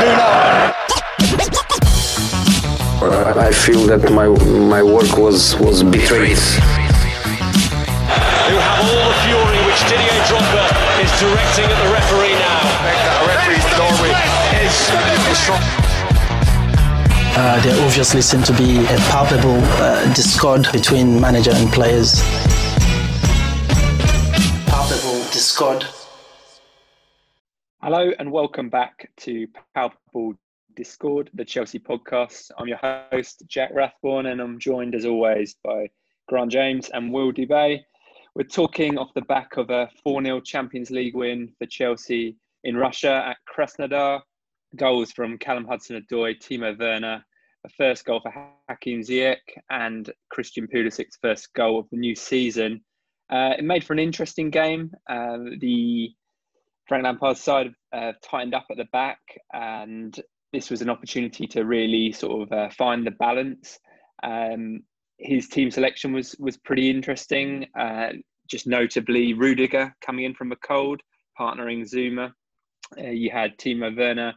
do now. I feel that my my work was was betrayed. Who have all the fury which Didier Drogba is directing at the referee now. The referee from Norway is, is strong. Uh, there obviously seemed to be a palpable uh, discord between manager and players. Palpable discord. Hello and welcome back to Palpable Discord, the Chelsea podcast. I'm your host, Jack Rathborne, and I'm joined as always by Grant James and Will Dubay. We're talking off the back of a 4 0 Champions League win for Chelsea in Russia at Krasnodar. Goals from Callum Hudson Odoi, Timo Werner, a first goal for Hakim Ziyech, and Christian Pulisic's first goal of the new season. Uh, it made for an interesting game. Uh, the Frank Lampard's side uh, tightened up at the back, and this was an opportunity to really sort of uh, find the balance. Um, his team selection was was pretty interesting. Uh, just notably, Rudiger coming in from a cold, partnering Zouma. Uh, you had Timo Werner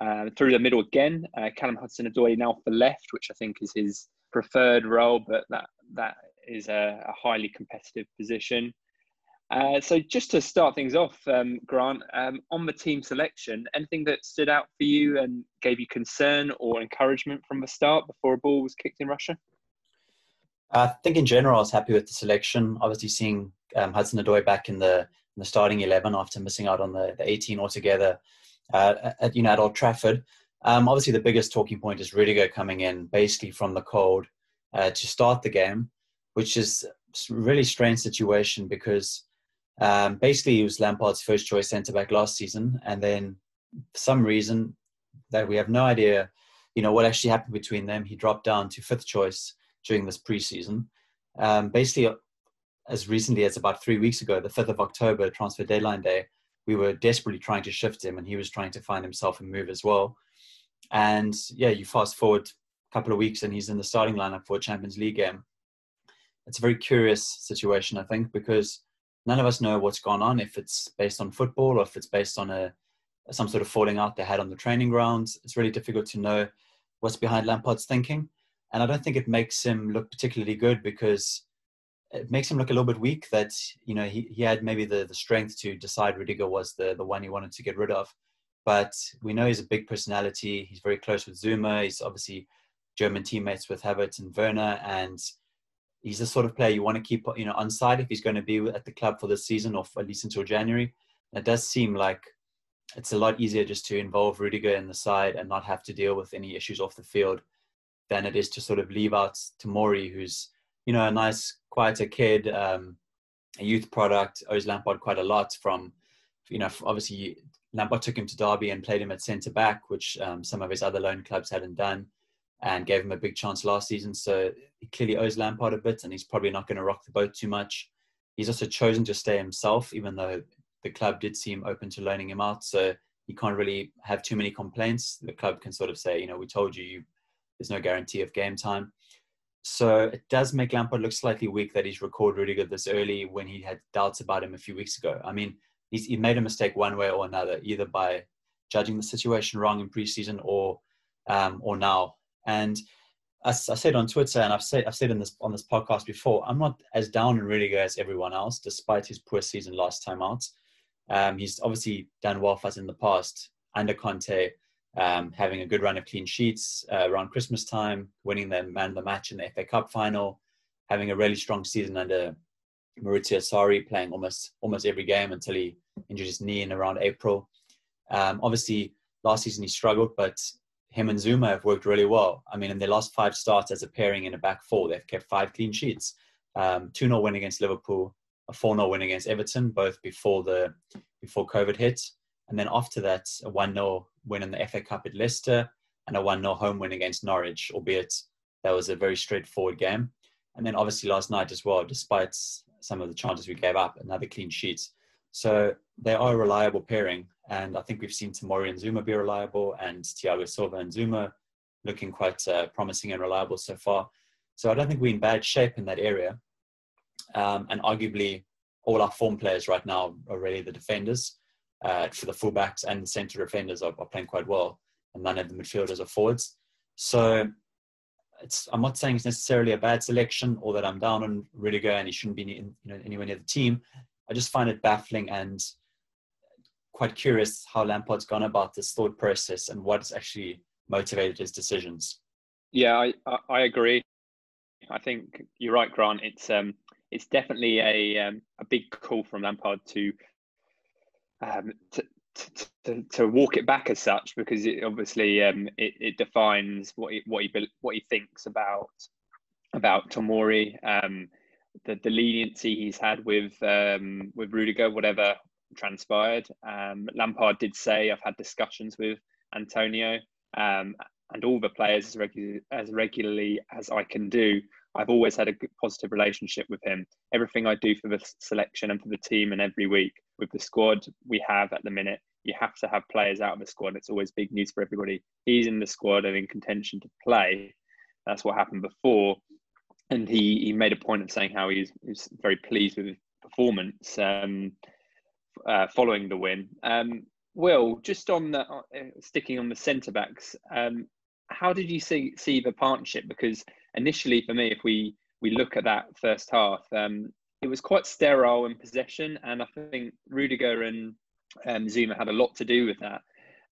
uh, through the middle again. Uh, Callum Hudson-Odoi now for left, which I think is his preferred role, but that that is a, a highly competitive position. Uh, so just to start things off, um, Grant, um, on the team selection, anything that stood out for you and gave you concern or encouragement from the start before a ball was kicked in Russia? I think in general, I was happy with the selection. Obviously, seeing um, Hudson Odoi back in the in the starting eleven after missing out on the, the eighteen altogether uh, at you know at Old Trafford. Um, obviously, the biggest talking point is Rudiger coming in basically from the cold uh, to start the game, which is really strange situation because um, basically he was Lampard's first choice centre back last season, and then for some reason that we have no idea, you know, what actually happened between them. He dropped down to fifth choice during this preseason. Um, basically, as recently as about three weeks ago, the 5th of October, transfer deadline day, we were desperately trying to shift him and he was trying to find himself a move as well. And yeah, you fast forward a couple of weeks and he's in the starting lineup for a Champions League game. It's a very curious situation, I think, because none of us know what's gone on, if it's based on football or if it's based on a some sort of falling out they had on the training grounds. It's really difficult to know what's behind Lampard's thinking and I don't think it makes him look particularly good because it makes him look a little bit weak. That you know he, he had maybe the, the strength to decide Rudiger was the the one he wanted to get rid of, but we know he's a big personality. He's very close with Zouma. He's obviously German teammates with Havertz and Werner, and he's the sort of player you want to keep you know on side if he's going to be at the club for the season or at least until January. It does seem like it's a lot easier just to involve Rudiger in the side and not have to deal with any issues off the field than it is to sort of leave out Tomori, who's you know a nice, quieter kid, um, a youth product. Owes Lampard quite a lot from, you know, obviously Lampard took him to Derby and played him at centre back, which um, some of his other loan clubs hadn't done, and gave him a big chance last season. So he clearly owes Lampard a bit, and he's probably not going to rock the boat too much. He's also chosen to stay himself, even though the club did seem open to loaning him out. So he can't really have too many complaints. The club can sort of say, you know, we told you you there's no guarantee of game time. So it does make Lampard look slightly weak that he's recalled Rudiger this early when he had doubts about him a few weeks ago. I mean, he's he made a mistake one way or another, either by judging the situation wrong in preseason or um, or now. And as I said on Twitter, and I've said I've said in this on this podcast before, I'm not as down on Rudiger as everyone else, despite his poor season last time out. Um, he's obviously done well for us in the past under Conte um, having a good run of clean sheets uh, around Christmas time, winning the man of the match in the FA Cup final, having a really strong season under Maurizio Sarri, playing almost almost every game until he injured his knee in around April. Um, obviously, last season he struggled, but him and Zouma have worked really well. I mean, in their last five starts as a pairing in a back four, they've kept five clean sheets. Um, 2 0 win against Liverpool, a 4 0 win against Everton, both before the before COVID hit. And then after that, a 1 0 win in the FA Cup at Leicester and a 1 0 home win against Norwich, albeit that was a very straightforward game. And then obviously last night as well, despite some of the chances we gave up, another clean sheet. So they are a reliable pairing. And I think we've seen Tomori and Zouma be reliable and Thiago Silva and Zouma looking quite uh, promising and reliable so far. So I don't think we're in bad shape in that area. Um, and arguably, all our form players right now are really the defenders uh, for the fullbacks and centre defenders are, are, playing quite well. and none of the midfielders are forwards. So it's I'm not saying it's necessarily a bad selection or that I'm down on Rudiger and he shouldn't be in, you know, anywhere near the team. I just find it baffling and quite curious how Lampard's gone about this thought process and what's actually motivated his decisions. Yeah, I, I agree. I think you're right, Grant. It's um it's definitely a um, a big call from Lampard to um to, to, to walk it back as such because it obviously um, it, it defines what he, what he what he thinks about about Tomori, um, the the leniency he's had with um, with Rudiger, whatever transpired. Um, Lampard did say I've had discussions with Antonio um, and all the players as, regu- as regularly as I can do. I've always had a positive relationship with him. Everything I do for the selection and for the team and every week with the squad we have at the minute, you have to have players out of the squad. It's always big news for everybody. He's in the squad and in contention to play. That's what happened before. And he, he made a point of saying how he's, he's very pleased with his performance um, uh, following the win. Um, Will, just on the uh, sticking on the centre backs, um, how did you see see the partnership? Because initially, for me, if we we look at that first half, um, it was quite sterile in possession, and I think Rudiger and um, Zouma had a lot to do with that.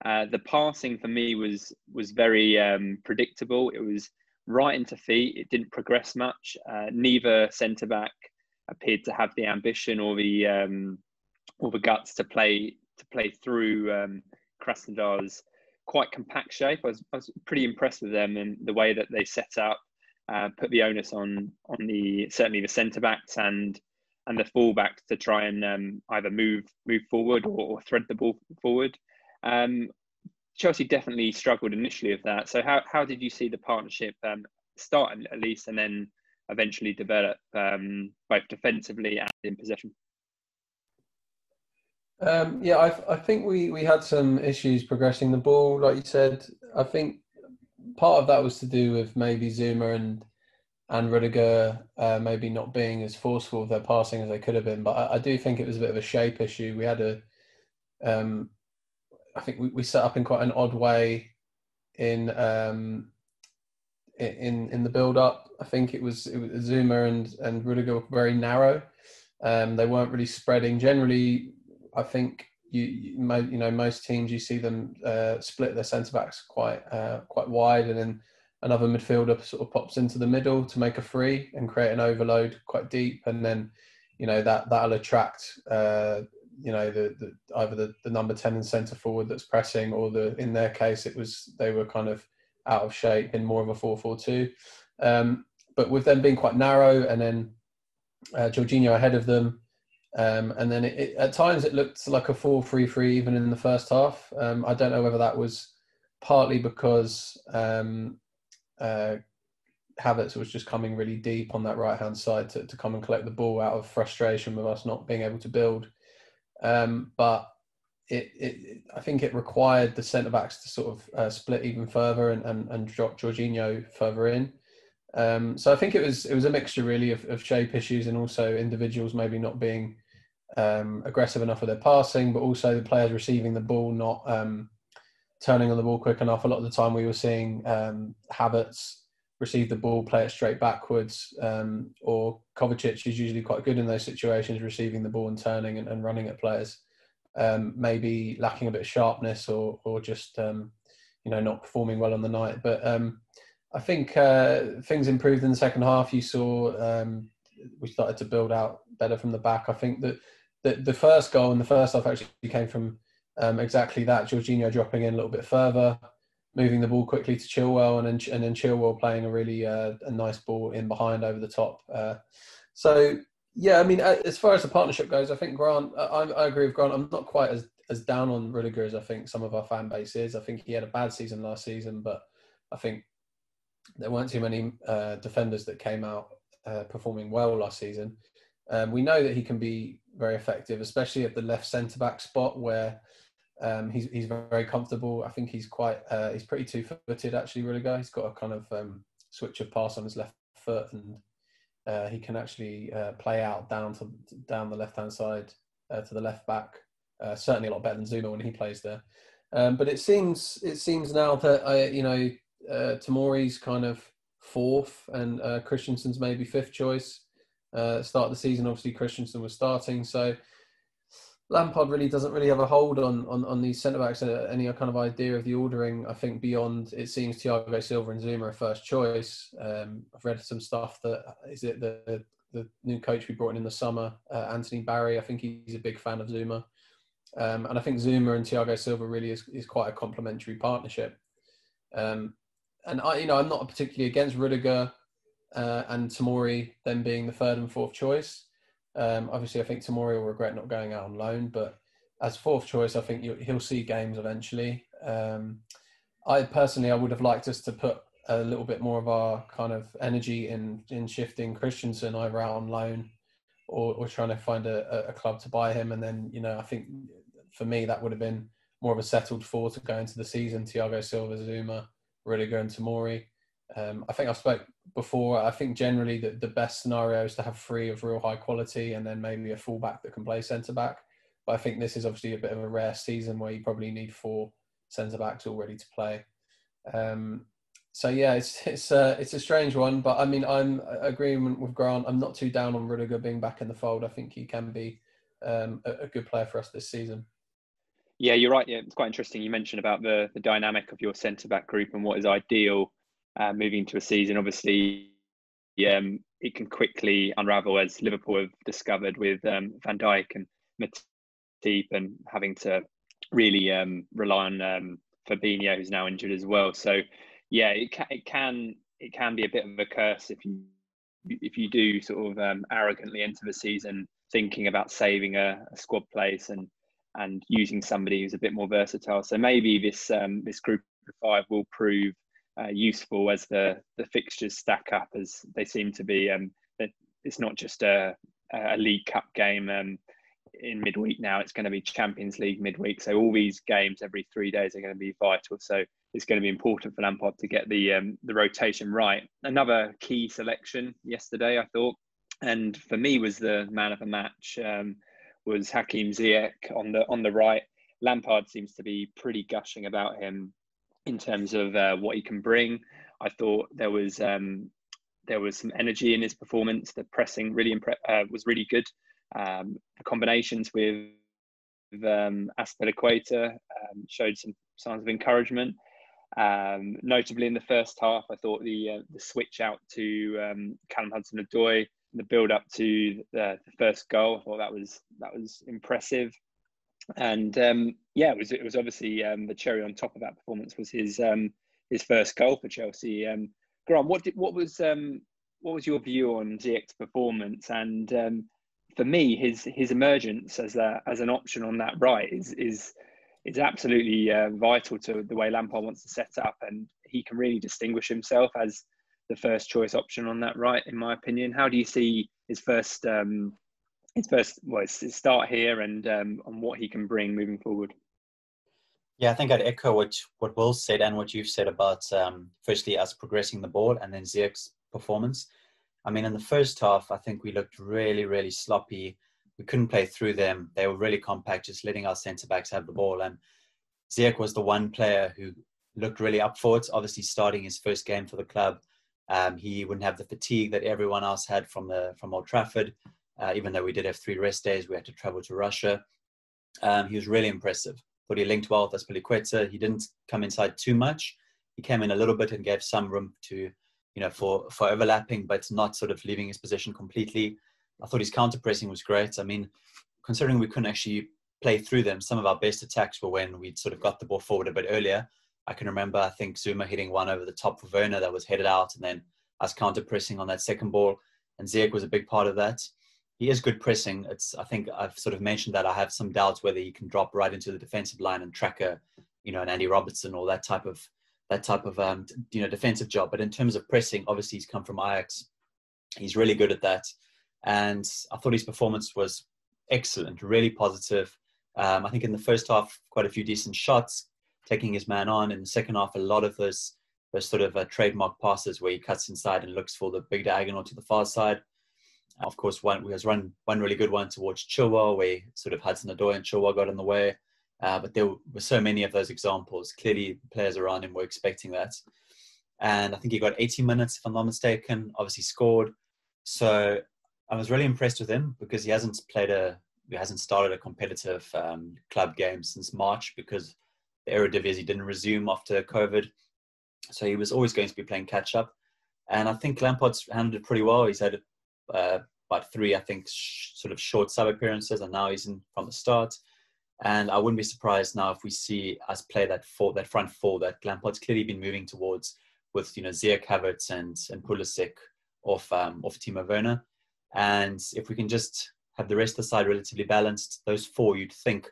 Uh, the passing for me was was very um, predictable. It was right into feet. It didn't progress much. Uh, neither centre back appeared to have the ambition or the um, or the guts to play to play through um, Krasnodar's quite compact shape. I was, I was pretty impressed with them and the way that they set up, uh, put the onus on on the certainly the centre backs and and the fullbacks to try and um, either move move forward or, or, thread the ball forward. Um, Chelsea definitely struggled initially with that. So how how did you see the partnership um, start at least, and then eventually develop um, both defensively and in possession? Um, yeah, I, I think we, we had some issues progressing the ball, like you said. I think part of that was to do with maybe Zouma and and Rudiger uh, maybe not being as forceful with their passing as they could have been. But I, I do think it was a bit of a shape issue. We had a, um, I think we, we set up in quite an odd way in um, in in the build up. I think it was it was Zouma and and Rudiger were very narrow. Um, they weren't really spreading. Generally, I think you you, you know most teams you see them uh, split their centre backs quite uh, quite wide, and then another midfielder sort of pops into the middle to make a free and create an overload quite deep, and then you know that that'll attract uh, you know the, the either the, the number ten and centre forward that's pressing, or the in their case it was they were kind of out of shape in more of a four four two. Um, but with them being quite narrow, and then uh, Jorginho ahead of them. Um, and then it, it, at times it looked like a 4-3-3 even in the first half. Um, I don't know whether that was partly because um, uh, Havertz was just coming really deep on that right hand side to, to come and collect the ball out of frustration with us not being able to build. Um, but it, it, I think it required the centre backs to sort of uh, split even further and, and, and drop Jorginho further in. Um, so I think it was it was a mixture really of, of shape issues and also individuals maybe not being um, aggressive enough with their passing, but also the players receiving the ball not um, turning on the ball quick enough. A lot of the time, we were seeing um, Havertz receive the ball, play it straight backwards, um, or Kovacic is usually quite good in those situations, receiving the ball and turning and, and running at players. Um, maybe lacking a bit of sharpness or or just um, you know not performing well on the night. But um, I think uh, things improved in the second half. You saw um, we started to build out better from the back. I think that the, the first goal in the first half actually came from um, exactly that. Jorginho dropping in a little bit further, moving the ball quickly to Chilwell, and then and then Chilwell playing a really uh, a nice ball in behind over the top. Uh, so yeah, I mean, uh, as far as the partnership goes, I think Grant. I, I agree with Grant. I'm not quite as as down on Rudiger as I think some of our fan base is. I think he had a bad season last season, but I think there weren't too many uh, defenders that came out uh, performing well last season. Um, we know that he can be very effective, especially at the left centre back spot where um, he's he's very comfortable. I think he's quite uh, he's pretty two footed actually. Rudiger. He's got a kind of um, switch of pass on his left foot, and uh, he can actually uh, play out down to down the left hand side uh, to the left back. Uh, certainly a lot better than Zouma when he plays there. Um, but it seems it seems now that uh, you know uh, Tomori's kind of fourth and Christensen's maybe fifth choice. Start of the season, obviously Christensen was starting, so Lampard really doesn't really have a hold on on, on these centre backs. Uh, any kind of idea of the ordering? I think beyond it seems Thiago Silva and Zouma are first choice. Um, I've read some stuff that is it the the new coach we brought in in the summer, uh, Anthony Barry. I think he's a big fan of Zouma, um, and I think Zouma and Thiago Silva really is is quite a complementary partnership. Um, and I, you know, I'm not particularly against Rudiger uh, and Tomori them being the third and fourth choice. Um, obviously, I think Tomori will regret not going out on loan, but as fourth choice, I think he'll see games eventually. Um, I personally, I would have liked us to put a little bit more of our kind of energy in in shifting Christensen either out on loan or, or trying to find a, a club to buy him. And then, you know, I think for me that would have been more of a settled four to go into the season. Thiago Silva, Zouma, Rudiger, and Tomori. Um, I think I spoke before. I think generally the, the best scenario is to have three of real high quality and then maybe a fullback that can play centre back. But I think this is obviously a bit of a rare season where you probably need four centre backs all ready to play. Um, so yeah, it's it's a uh, it's a strange one, but I mean I'm agreement with Grant. I'm not too down on Rudiger being back in the fold. I think he can be um, a, a good player for us this season. Yeah, you're right. Yeah, it's quite interesting. You mentioned about the the dynamic of your centre back group and what is ideal uh, moving to a season. Obviously, um, it can quickly unravel as Liverpool have discovered with um, Van Dijk and Matip and having to really um, rely on um, Fabinho, who's now injured as well. So, yeah, it can it can it can be a bit of a curse if you if you do sort of um, arrogantly enter the season thinking about saving a, a, squad place and and using somebody who's a bit more versatile. So maybe this um, this group of five will prove uh, useful as the the fixtures stack up as they seem to be. Um, it's not just a, a League Cup game um, in midweek now. It's going to be Champions League midweek. So all these games every three days are going to be vital. So it's going to be important for Lampard to get the um, the rotation right. Another key selection yesterday, I thought, and for me was the man of the match um, was Hakim Ziyech on the on the right. Lampard seems to be pretty gushing about him in terms of uh, what he can bring. I thought there was um, there was some energy in his performance. The pressing really uh, was really good. Um, the combinations with um, Azpilicueta um, showed some signs of encouragement. Um, notably in the first half, I thought the uh, the switch out to um, Callum Hudson-Odoi, the build up to the, the, first goal, I thought that was that was impressive and um, yeah, it was it was obviously um, the cherry on top of that performance was his um, his first goal for Chelsea. Um, Grant, what did what was um, what was your view on Ziyech's performance? And um, for me, his his emergence as a, as an option on that right is is is absolutely uh, vital to the way Lampard wants to set up, and he can really distinguish himself as the first choice option on that right, in my opinion. How do you see his first um, his first well, his start here and um, on what he can bring moving forward. Yeah, I think I'd echo what what Will said and what you've said about um, firstly us progressing the ball and then Ziyech's performance. I mean, in the first half, I think we looked really, really sloppy. We couldn't play through them. They were really compact, just letting our centre backs have the ball. And Ziyech was the one player who looked really up for it. Obviously, starting his first game for the club, um, he wouldn't have the fatigue that everyone else had from the from Old Trafford. Uh, even though we did have three rest days, we had to travel to Russia. Um, he was really impressive. Thought he linked well with Azpilicueta. He didn't come inside too much. He came in a little bit and gave some room to, you know, for for overlapping, but not sort of leaving his position completely. I thought his counter pressing was great. I mean, considering we couldn't actually play through them, some of our best attacks were when we'd sort of got the ball forward a bit earlier. I can remember, I think Zouma hitting one over the top for Werner that was headed out, and then us counter pressing on that second ball. And Ziyech was a big part of that he is good pressing. It's I think I've sort of mentioned that I have some doubts whether he can drop right into the defensive line and track a, you know, an Andy Robertson or that type of that type of um, you know defensive job. But in terms of pressing, obviously he's come from Ajax. He's really good at that, and I thought his performance was excellent, really positive. Um, I think in the first half, quite a few decent shots, taking his man on. In the second half, a lot of those those sort of uh, trademark passes where he cuts inside and looks for the big diagonal to the far side. Of course, one we has run one really good one towards Chilwell, where sort of Hudson Odoi and Chilwell got in the way. Uh, but there were so many of those examples. Clearly, players around him were expecting that. And I think he got 18 minutes, if I'm not mistaken, obviously scored. So I was really impressed with him because he hasn't played a, he hasn't started a competitive um, club game since March because the Eredivisie didn't resume after COVID. So he was always going to be playing catch up. And I think Lampard's handled it pretty well. He's had uh, about three, I think, sh- sort of short sub appearances, and now he's in from the start. And I wouldn't be surprised now if we see us play that four, that front four that Lampard's clearly been moving towards, with you know Ziyech, Havertz, and and Pulisic off um, off Timo Werner. And if we can just have the rest of the side relatively balanced, those four you'd think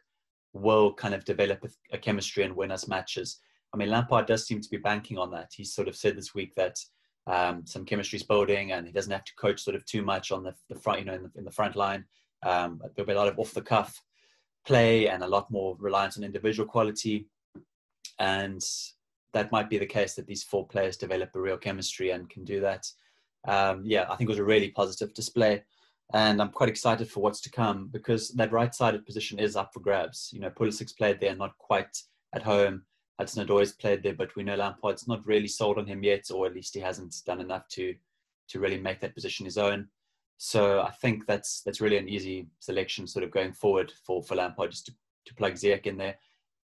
will kind of develop a, a chemistry and win us matches. I mean, Lampard does seem to be banking on that. He sort of said this week that um, some chemistry is building, and he doesn't have to coach sort of too much on the, the front, you know, in the, in the front line. Um, there'll be a lot of off the cuff play and a lot more reliance on individual quality, and that might be the case that these four players develop a real chemistry and can do that. Um, yeah, I think it was a really positive display, and I'm quite excited for what's to come because that right-sided position is up for grabs. You know, Pulisic's played there, not quite at home. Hudson Odoi's played there, but we know Lampard's not really sold on him yet, or at least he hasn't done enough to to really make that position his own. So I think that's that's really an easy selection, sort of going forward for for Lampard, just to, to plug Ziyech in there.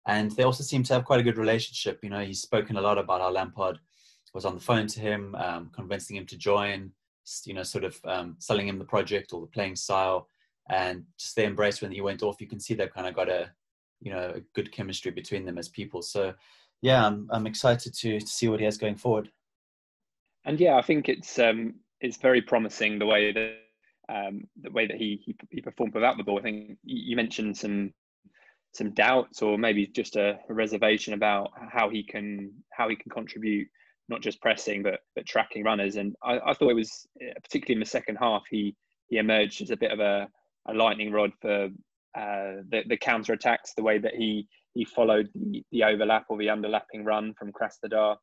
And they also seem to have quite a good relationship. You know, he's spoken a lot about how Lampard was on the phone to him, um, convincing him to join. You know, sort of um, selling him the project or the playing style, and just their embrace when he went off. You can see they've kind of got a you know a good chemistry between them as people. So yeah, I'm I'm excited to to see what he has going forward. And yeah, I think it's um it's very promising the way that um the way that he he, he performed without the ball. I think you mentioned some some doubts or maybe just a, reservation about how he can how he can contribute not just pressing but but tracking runners and I, I thought it was particularly in the second half he he emerged as a bit of a, a lightning rod for uh, the, the counter attacks, the way that he he followed the, the overlap or the underlapping run from Krasnodar,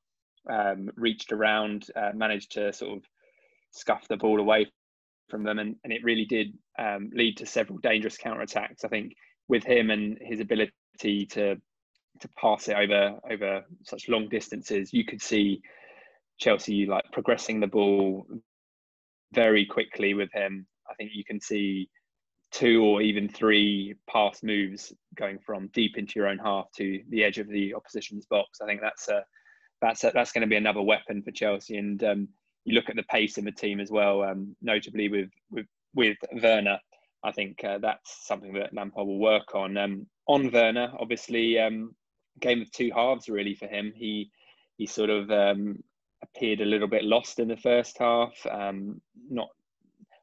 um, reached around, uh, managed to sort of scuff the ball away from them, and, and it really did um, lead to several dangerous counter attacks. I think with him and his ability to to pass it over over such long distances, you could see Chelsea like progressing the ball very quickly with him. I think you can see two or even three pass moves going from deep into your own half to the edge of the opposition's box. I think that's a that's a, that's going to be another weapon for Chelsea. And um, you look at the pace in the team as well, um, notably with with with Werner. I think uh, that's something that Lampard will work on. Um, on Werner, obviously, um, game of two halves really for him. He he sort of um, appeared a little bit lost in the first half, um, not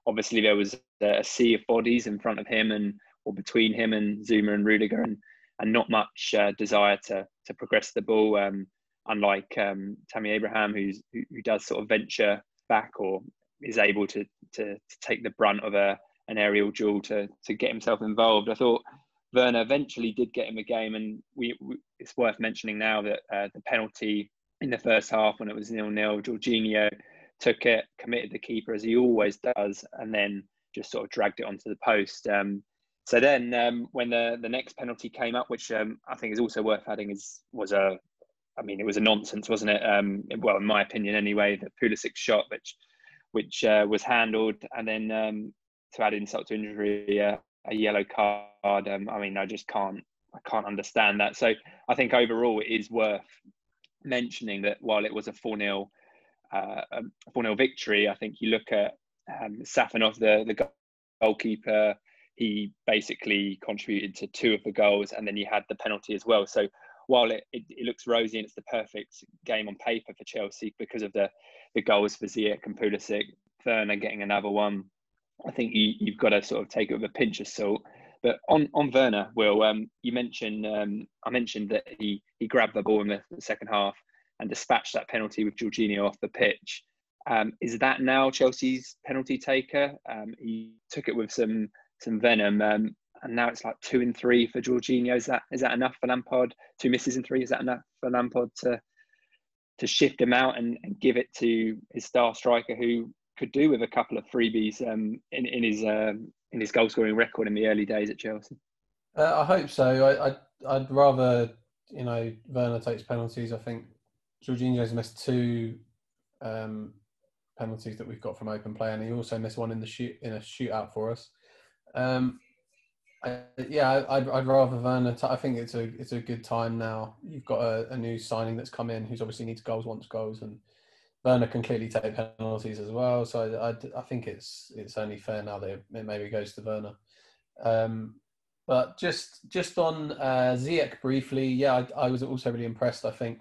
obviously there was a sea of bodies in front of him and or between him and Zouma and Rudiger, and and not much uh, desire to to progress the ball. Um, unlike um, Tammy Abraham, who's who, who, does sort of venture back or is able to, to to take the brunt of a an aerial duel to to get himself involved. I thought Werner eventually did get him a game, and we, we it's worth mentioning now that uh, the penalty in the first half when it was nil nil, Jorginho took it, committed the keeper as he always does, and then just sort of dragged it onto the post. Um, so then, um, when the the next penalty came up, which um, I think is also worth adding, is was a, I mean, it was a nonsense, wasn't it? Um, well, in my opinion, anyway, the Pulisic shot, which which uh, was handled, and then um, to add insult to injury, uh, a yellow card. Um, I mean, I just can't I can't understand that. So I think overall, it is worth mentioning that while it was a four 0 uh, a 4 0 victory, I think you look at um, Safonov, the, the goalkeeper, he basically contributed to two of the goals, and then he had the penalty as well. So while it, it, it, looks rosy and it's the perfect game on paper for Chelsea because of the, the goals for Ziyech and Pulisic, Werner getting another one, I think you, you've got to sort of take it with a pinch of salt. But on on Werner, Will, um, you mentioned um, I mentioned that he he grabbed the ball in the, the second half and dispatched that penalty with Jorginho off the pitch. Um, is that now Chelsea's penalty taker? Um, he took it with some some venom, um, and now it's like two and three for Jorginho. Is that is that enough for Lampard? Two misses and three. Is that enough for Lampard to to shift him out and, and give it to his star striker, who could do with a couple of freebies um, in in his um, in his goal scoring record in the early days at Chelsea? Uh, I hope so. I, I'd, I'd rather you know Werner takes penalties. I think Jorginho's missed two um, penalties that we've got from open play, and he also missed one in the shoot in a shootout for us. Um, I, yeah, I'd, I'd rather Werner. T- I think it's a it's a good time now. You've got a, a new signing that's come in who's obviously needs goals, wants goals, and Werner can clearly take penalties as well. So I, I, I think it's it's only fair now that it maybe goes to Werner. Um, but just just on uh, briefly, yeah, I, I was also really impressed. I think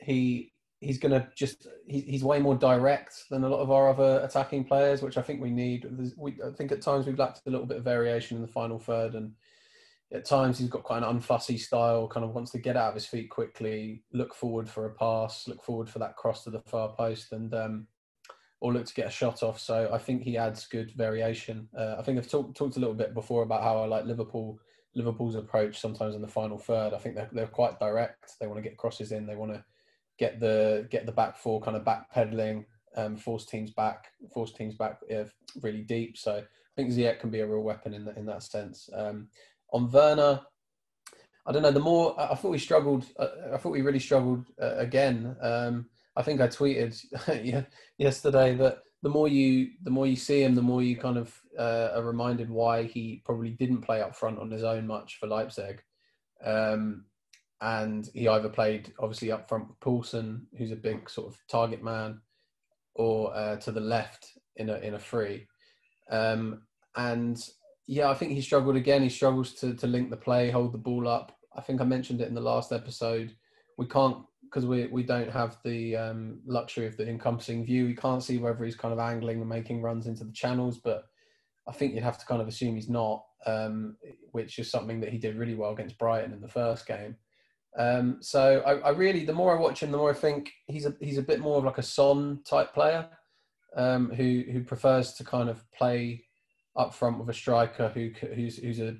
he he's going to just he, he's way more direct than a lot of our other attacking players, which I think we need. We, I think at times we've lacked a little bit of variation in the final third, and at times he's got quite an unfussy style. Kind of wants to get out of his feet quickly, look forward for a pass, look forward for that cross to the far post, and um, or look to get a shot off. So I think he adds good variation. Uh, I think I've talked talked a little bit before about how I like Liverpool. Liverpool's approach sometimes in the final third. I think they're, they're quite direct. They want to get crosses in. They want to get the get the back four kind of backpedaling, um, force teams back, force teams back uh, really deep. So I think Ziyech can be a real weapon in that in that sense. Um, on Werner, I don't know. The more I thought we struggled, uh, I thought we really struggled uh, again. Um, I think I tweeted yesterday that the more you the more you see him, the more you kind of uh, are reminded why he probably didn't play up front on his own much for Leipzig. Um, and he either played obviously up front with Poulsen, who's a big sort of target man, or uh, to the left in a in a free. Um, and yeah, I think he struggled again. He struggles to to link the play, hold the ball up. I think I mentioned it in the last episode. We can't because we we don't have the um, luxury of the encompassing view. We can't see whether he's kind of angling and making runs into the channels, but I think you'd have to kind of assume he's not, um, which is something that he did really well against Brighton in the first game. Um, so I, I, really, the more I watch him, the more I think he's a he's a bit more of like a Son type player, um, who who prefers to kind of play up front with a striker who who's who's a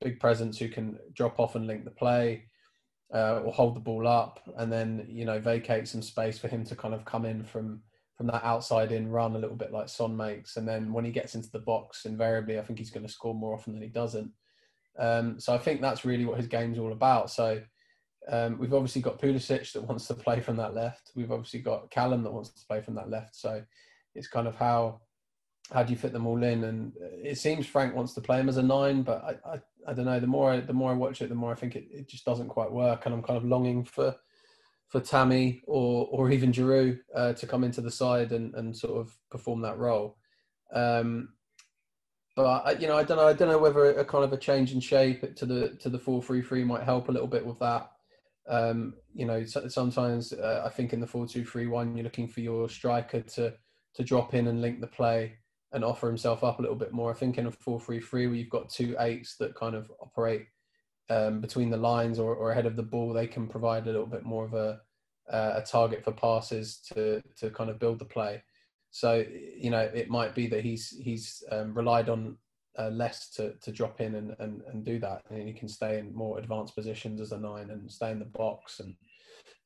big presence who can drop off and link the play, uh, or hold the ball up, and then you know vacate some space for him to kind of come in from from that outside in run a little bit like Son makes, and then when he gets into the box, invariably I think he's going to score more often than he doesn't. Um, so I think that's really what his game's all about. So um, we've obviously got Pulisic that wants to play from that left. We've obviously got Callum that wants to play from that left. So it's kind of how how do you fit them all in? And it seems Frank wants to play him as a nine, but I I, I don't know. The more I, the more I watch it, the more I think it, it just doesn't quite work. And I'm kind of longing for for Tammy or or even Giroud uh, to come into the side and, and sort of perform that role. Um, but you know, I don't know. I don't know whether a kind of a change in shape to the to the four three three might help a little bit with that. Um, you know, sometimes uh, I think in the four-two-three-one, you're looking for your striker to to drop in and link the play and offer himself up a little bit more. I think in a four-three-three, where you've got two eights that kind of operate um, between the lines or, or, ahead of the ball, they can provide a little bit more of a uh, a target for passes to to kind of build the play. So you know, it might be that he's he's um, relied on uh, less to, to drop in and, and, and do that. And he can stay in more advanced positions as a nine and stay in the box and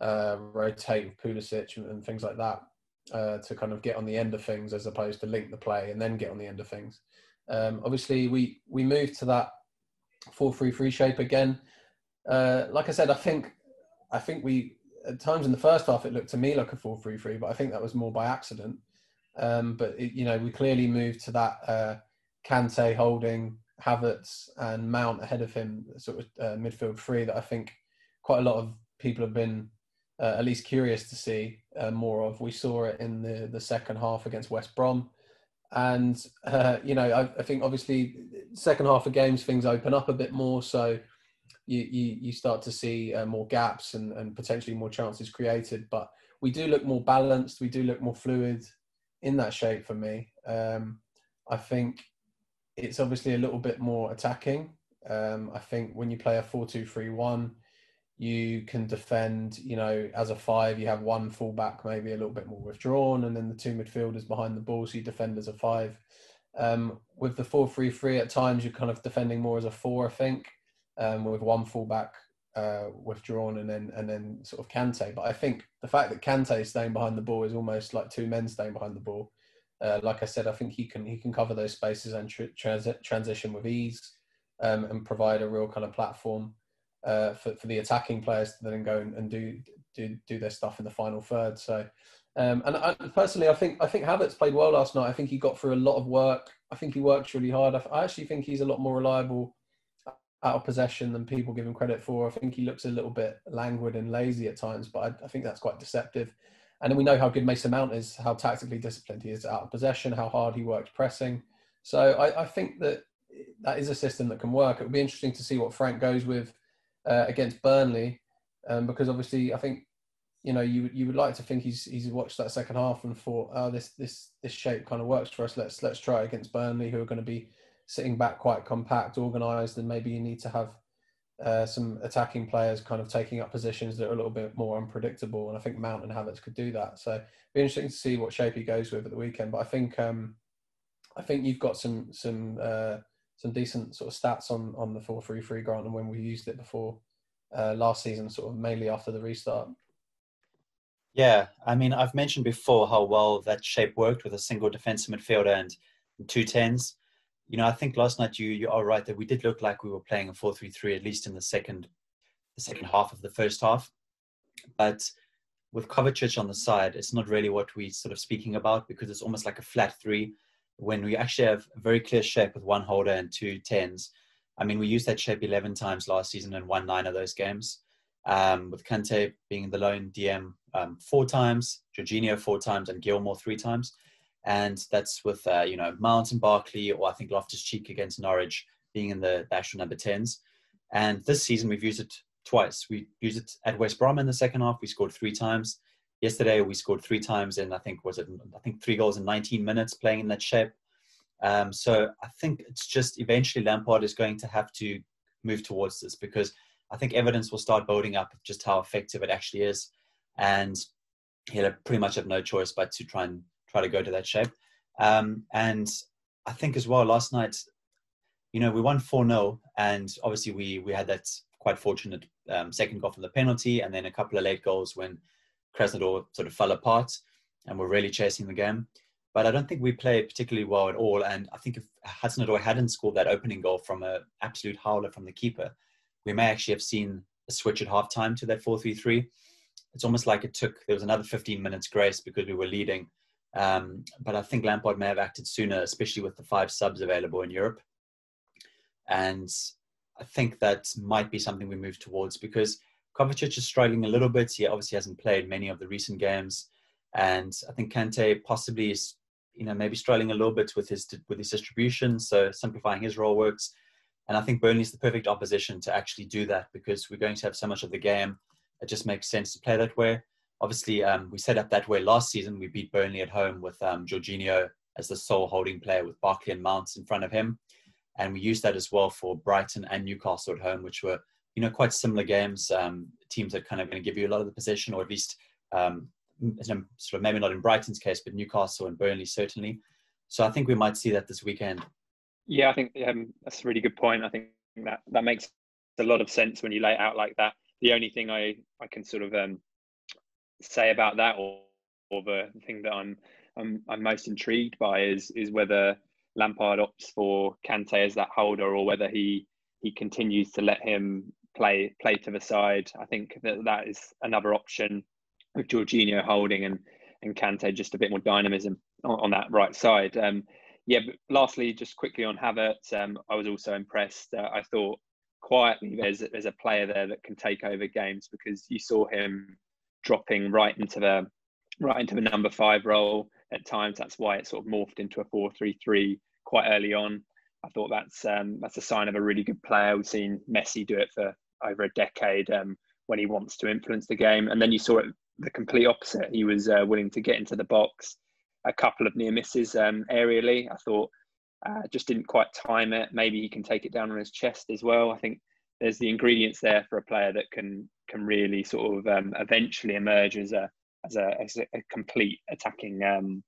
uh, rotate with Pulisic and, and, things like that uh, to kind of get on the end of things as opposed to link the play and then get on the end of things. Um, obviously, we, we moved to that 4 3 3 shape again. Uh, like I said, I think I think we at times in the first half it looked to me like a 4 3 3, but I think that was more by accident. Um, but it, you know, we clearly moved to that uh, Kante holding Havertz and Mount ahead of him, sort of uh, midfield three that I think quite a lot of people have been uh, at least curious to see uh, more of. We saw it in the the second half against West Brom, and uh, you know I, I, think obviously second half of games things open up a bit more, so you you, you start to see uh, more gaps and, and potentially more chances created. But we do look more balanced. We do look more fluid in that shape for me. Um, I think it's obviously a little bit more attacking. Um, I think when you play a 4 2 3 1, you can defend, you know, as a five, you have one fullback maybe a little bit more withdrawn, and then the two midfielders behind the ball, so you defend as a five. Um, with the 4 3 3, at times you're kind of defending more as a four, I think, um, with one fullback uh, withdrawn and then and then sort of Kante. But I think the fact that Kante is staying behind the ball is almost like two men staying behind the ball uh, like I said, I think he can he can cover those spaces and transition with ease. um, and provide a real kind of platform uh, for, for the attacking players to then go and, and do, do do their stuff in the final third. So, um, and I, personally, I think I think Havertz played well last night. I think he got through a lot of work. I think he works really hard. I, I actually think he's a lot more reliable out of possession than people give him credit for. I think he looks a little bit languid and lazy at times, but I, I think that's quite deceptive. And then we know how good Mason Mount is, how tactically disciplined he is out of possession, how hard he works pressing. So I, I think that that is a system that can work. It would be interesting to see what Frank goes with uh, against Burnley, um, because obviously I think you know you you would like to think he's he's watched that second half and thought, oh, this this this shape kind of works for us. Let's let's try it against Burnley, who are going to be sitting back quite compact, organised, and maybe you need to have uh, some attacking players kind of taking up positions that are a little bit more unpredictable. And I think Mount and Havertz could do that. So it'd be interesting to see what shape he goes with at the weekend. But I think um, I think you've got some some uh, some decent sort of stats on on the four three three Grant and when we used it before uh, last season, sort of mainly after the restart. Yeah, I mean, I've mentioned before how well that shape worked with a single defensive midfielder and two tens. You know, I think last night you you are right that we did look like we were playing a four three three at least in the second the second half of the first half, but with Kovacic on the side, it's not really what we're sort of speaking about because it's almost like a flat three when we actually have a very clear shape with one holder and two tens. I mean, we used that shape 11 times last season and won nine of those games. Um, with Kante being the lone DM um, four times, Jorginho four times, and Gilmour three times. And that's with, uh, you know, Mount and Barkley, or I think Loftus Cheek against Norwich being in the, the actual number 10s. And this season, we've used it twice. We used it at West Brom in the second half. We scored three times yesterday we scored three times in I think was it I think three goals in 19 minutes playing in that shape. Um, so I think it's just eventually Lampard is going to have to move towards this because I think evidence will start building up just how effective it actually is, and he'll pretty much have no choice but to try and try to go to that shape. Um, and I think as well last night, you know, we won four 0 and obviously we we had that quite fortunate um, second goal from the penalty, and then a couple of late goals when Krasnodar sort of fell apart and were really chasing the game. But I don't think we played particularly well at all. And I think if Hudson Odoi hadn't scored that opening goal from an absolute howler from the keeper, we may actually have seen a switch at half time to that 4 3 3. It's almost like it took, there was another 15 minutes grace because we were leading. Um, but I think Lampard may have acted sooner, especially with the five subs available in Europe. And I think that might be something we move towards because Kovacic is struggling a little bit. He obviously hasn't played many of the recent games, and I think Kante possibly is, you know, maybe struggling a little bit with his with his distribution. So simplifying his role works, and I think Burnley's the perfect opposition to actually do that because we're going to have so much of the game. It just makes sense to play that way. Obviously, um, we set up that way last season. We beat Burnley at home with um, Jorginho as the sole holding player with Barkley and Mounts in front of him. And we used that as well for Brighton and Newcastle at home, which were you know, quite similar games. Um, teams are kind of going to give you a lot of the possession, or at least um, sort of maybe not in Brighton's case, but Newcastle and Burnley certainly. So I think we might see that this weekend. Yeah, I think um, that's a really good point. I think that that makes a lot of sense when you lay it out like that. The only thing I I can sort of um, say about that, or or the thing that I'm I'm I'm most intrigued by is is whether Lampard opts for Kante as that holder, or whether he he continues to let him play play to the side. I think that that is another option with Jorginho holding and and Kante just a bit more dynamism on, on that right side. Um, yeah, but lastly, just quickly on Havertz, um, I was also impressed. Uh, I thought quietly there's there's a player there that can take over games because you saw him dropping right into the right into the number five role at times. That's why it sort of morphed into a four three three quite early on. I thought that's um, that's a sign of a really good player. We've seen Messi do it for over a decade um, when he wants to influence the game, and then you saw it the complete opposite. He was uh, willing to get into the box, a couple of near misses um, aerially. I thought uh, just didn't quite time it. Maybe he can take it down on his chest as well. I think there's the ingredients there for a player that can can really sort of um, eventually emerge as a as a, as a complete attacking um,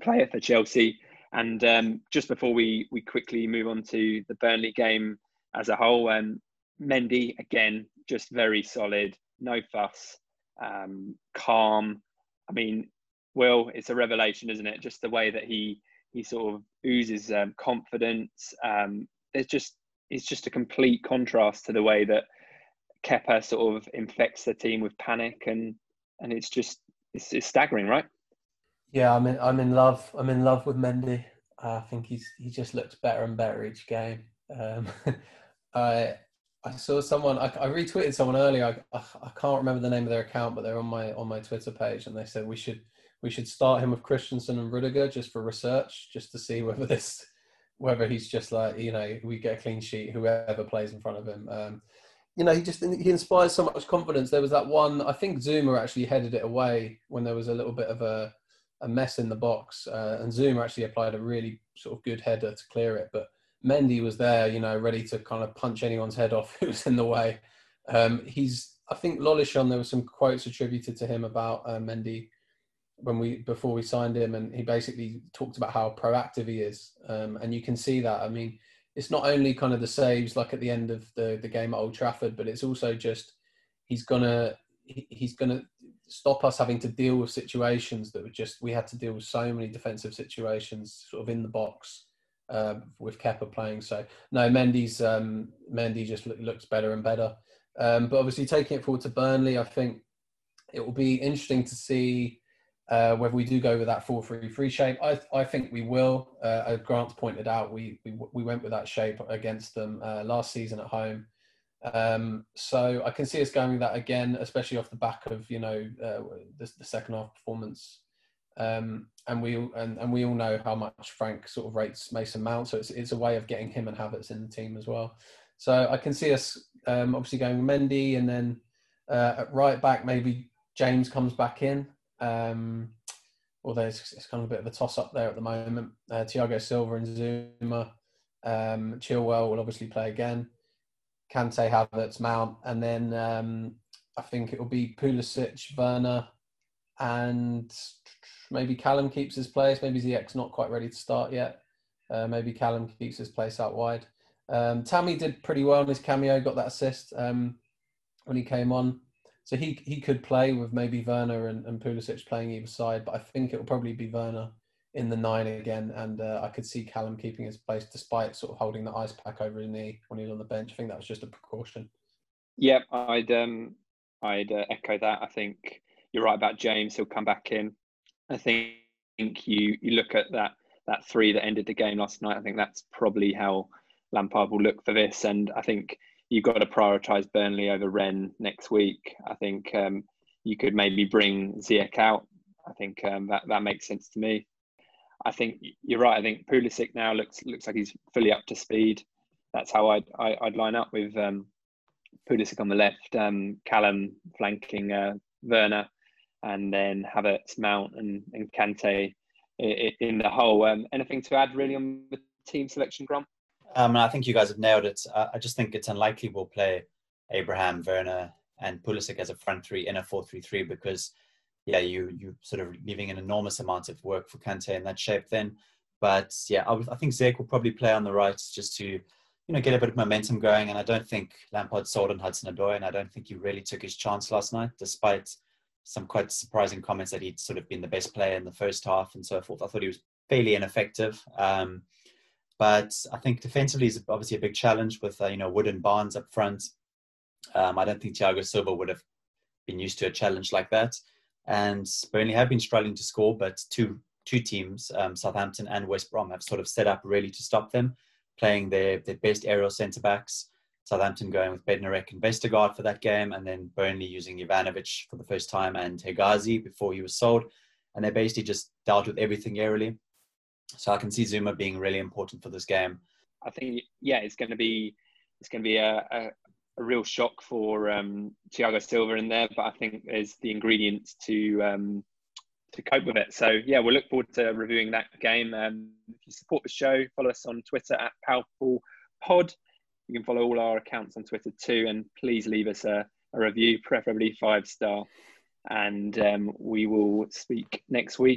player for Chelsea. And um, just before we we quickly move on to the Burnley game as a whole, um, Mendy again just very solid, no fuss, um, calm. I mean, Will, it's a revelation, isn't it? Just the way that he he sort of oozes um, confidence. Um, there's just is just a complete contrast to the way that Kepa sort of infects the team with panic, and and it's just it's, it's staggering, right? Yeah, I'm in. I'm in love. I'm in love with Mendy. I think he's he just looks better and better each game. Um, I I saw someone. I, I retweeted someone earlier. I, I, can't remember the name of their account, but they're on my on my Twitter page, and they said we should we should start him with Christensen and Rudiger just for research, just to see whether this whether he's just like you know we get a clean sheet whoever plays in front of him. Um, you know, he just he inspires so much confidence. There was that one. I think Zouma actually headed it away when there was a little bit of a a mess in the box, uh, and Zouma actually applied a really sort of good header to clear it. But Mendy was there, you know, ready to kind of punch anyone's head off who was in the way. Um, he's, I think, Lollichon. There were some quotes attributed to him about uh, Mendy when we before we signed him, and he basically talked about how proactive he is, um, and you can see that. I mean, it's not only kind of the saves like at the end of the the game at Old Trafford, but it's also just he's gonna he's gonna stop us having to deal with situations that were just we had to deal with so many defensive situations sort of in the box uh, with Kepa playing. So no, Mendy's um, Mendy just look, looks better and better. Um, but obviously taking it forward to Burnley, I think it will be interesting to see uh, whether we do go with that 4-3-3 shape. I, I think we will. Uh, as Grant pointed out, we, we, we went with that shape against them uh, last season at home. Um, so I can see us going with that again, especially off the back of you know uh, the, the, second half performance. Um, and we and, and we all know how much Frank sort of rates Mason Mount, so it's it's a way of getting him and Havertz in the team as well. So I can see us um, obviously going with Mendy, and then uh, at right back maybe James comes back in. Um, although it's, it's, kind of a bit of a toss up there at the moment. Uh, Thiago Silva and Zouma. Um, Chilwell will obviously play again. Kante, Havertz, Mount, and then um, I think it will be Pulisic, Werner, and maybe Callum keeps his place. Maybe Ziyech's not quite ready to start yet. Uh, maybe Callum keeps his place out wide. Um, Tammy did pretty well in his cameo, got that assist um, when he came on. So he he could play with maybe Werner and, and Pulisic playing either side, but I think it will probably be Werner in the nine again, and uh, I could see Callum keeping his place despite sort of holding the ice pack over his knee when he was on the bench. I think that was just a precaution. Yeah, I'd um, I'd uh, echo that. I think you're right about James. He'll come back in. I think you you look at that that three that ended the game last night. I think that's probably how Lampard will look for this, and I think you've got to prioritise Burnley over Rennes next week. I think um, you could maybe bring Ziyech out. I think um, that that makes sense to me. I think you're right. I think Pulisic now looks looks like he's fully up to speed. That's how I'd I, would i would line up with um, Pulisic on the left, um, Callum flanking uh, Werner, and then Havertz, Mount, and and Kante in the hole. Um, anything to add really on the team selection, Grant? Um, I think you guys have nailed it. I just think it's unlikely we'll play Abraham, Werner, and Pulisic as a front three in a four-three-three because yeah, you you sort of leaving an enormous amount of work for Kante in that shape then. But yeah, I, I think Ziyech will probably play on the right just to, you know, get a bit of momentum going. And I don't think Lampard sold on Hudson Odoi, and I don't think he really took his chance last night, despite some quite surprising comments that he'd sort of been the best player in the first half and so forth. I thought he was fairly ineffective. Um, but I think defensively is obviously a big challenge with uh, you know Wood and Barnes up front. Um, I don't think Thiago Silva would have been used to a challenge like that and Burnley have been struggling to score, but two two teams, um, Southampton and West Brom, have sort of set up really to stop them, playing their their best aerial centre backs. Southampton going with Bednarek and Vestergaard for that game, and then Burnley using Ivanovic for the first time and Hegazi before he was sold, and they basically just dealt with everything aerially. So I can see Zouma being really important for this game. I think yeah, it's going to be it's going to be a, a, a real shock for um, Thiago Silva in there, but I think there's the ingredients to um, to cope with it. So yeah, we'll look forward to reviewing that game. Um, if you support the show, follow us on Twitter at Powerful Pod. You can follow all our accounts on Twitter too, and please leave us a, a review, preferably five star. And um, we will speak next week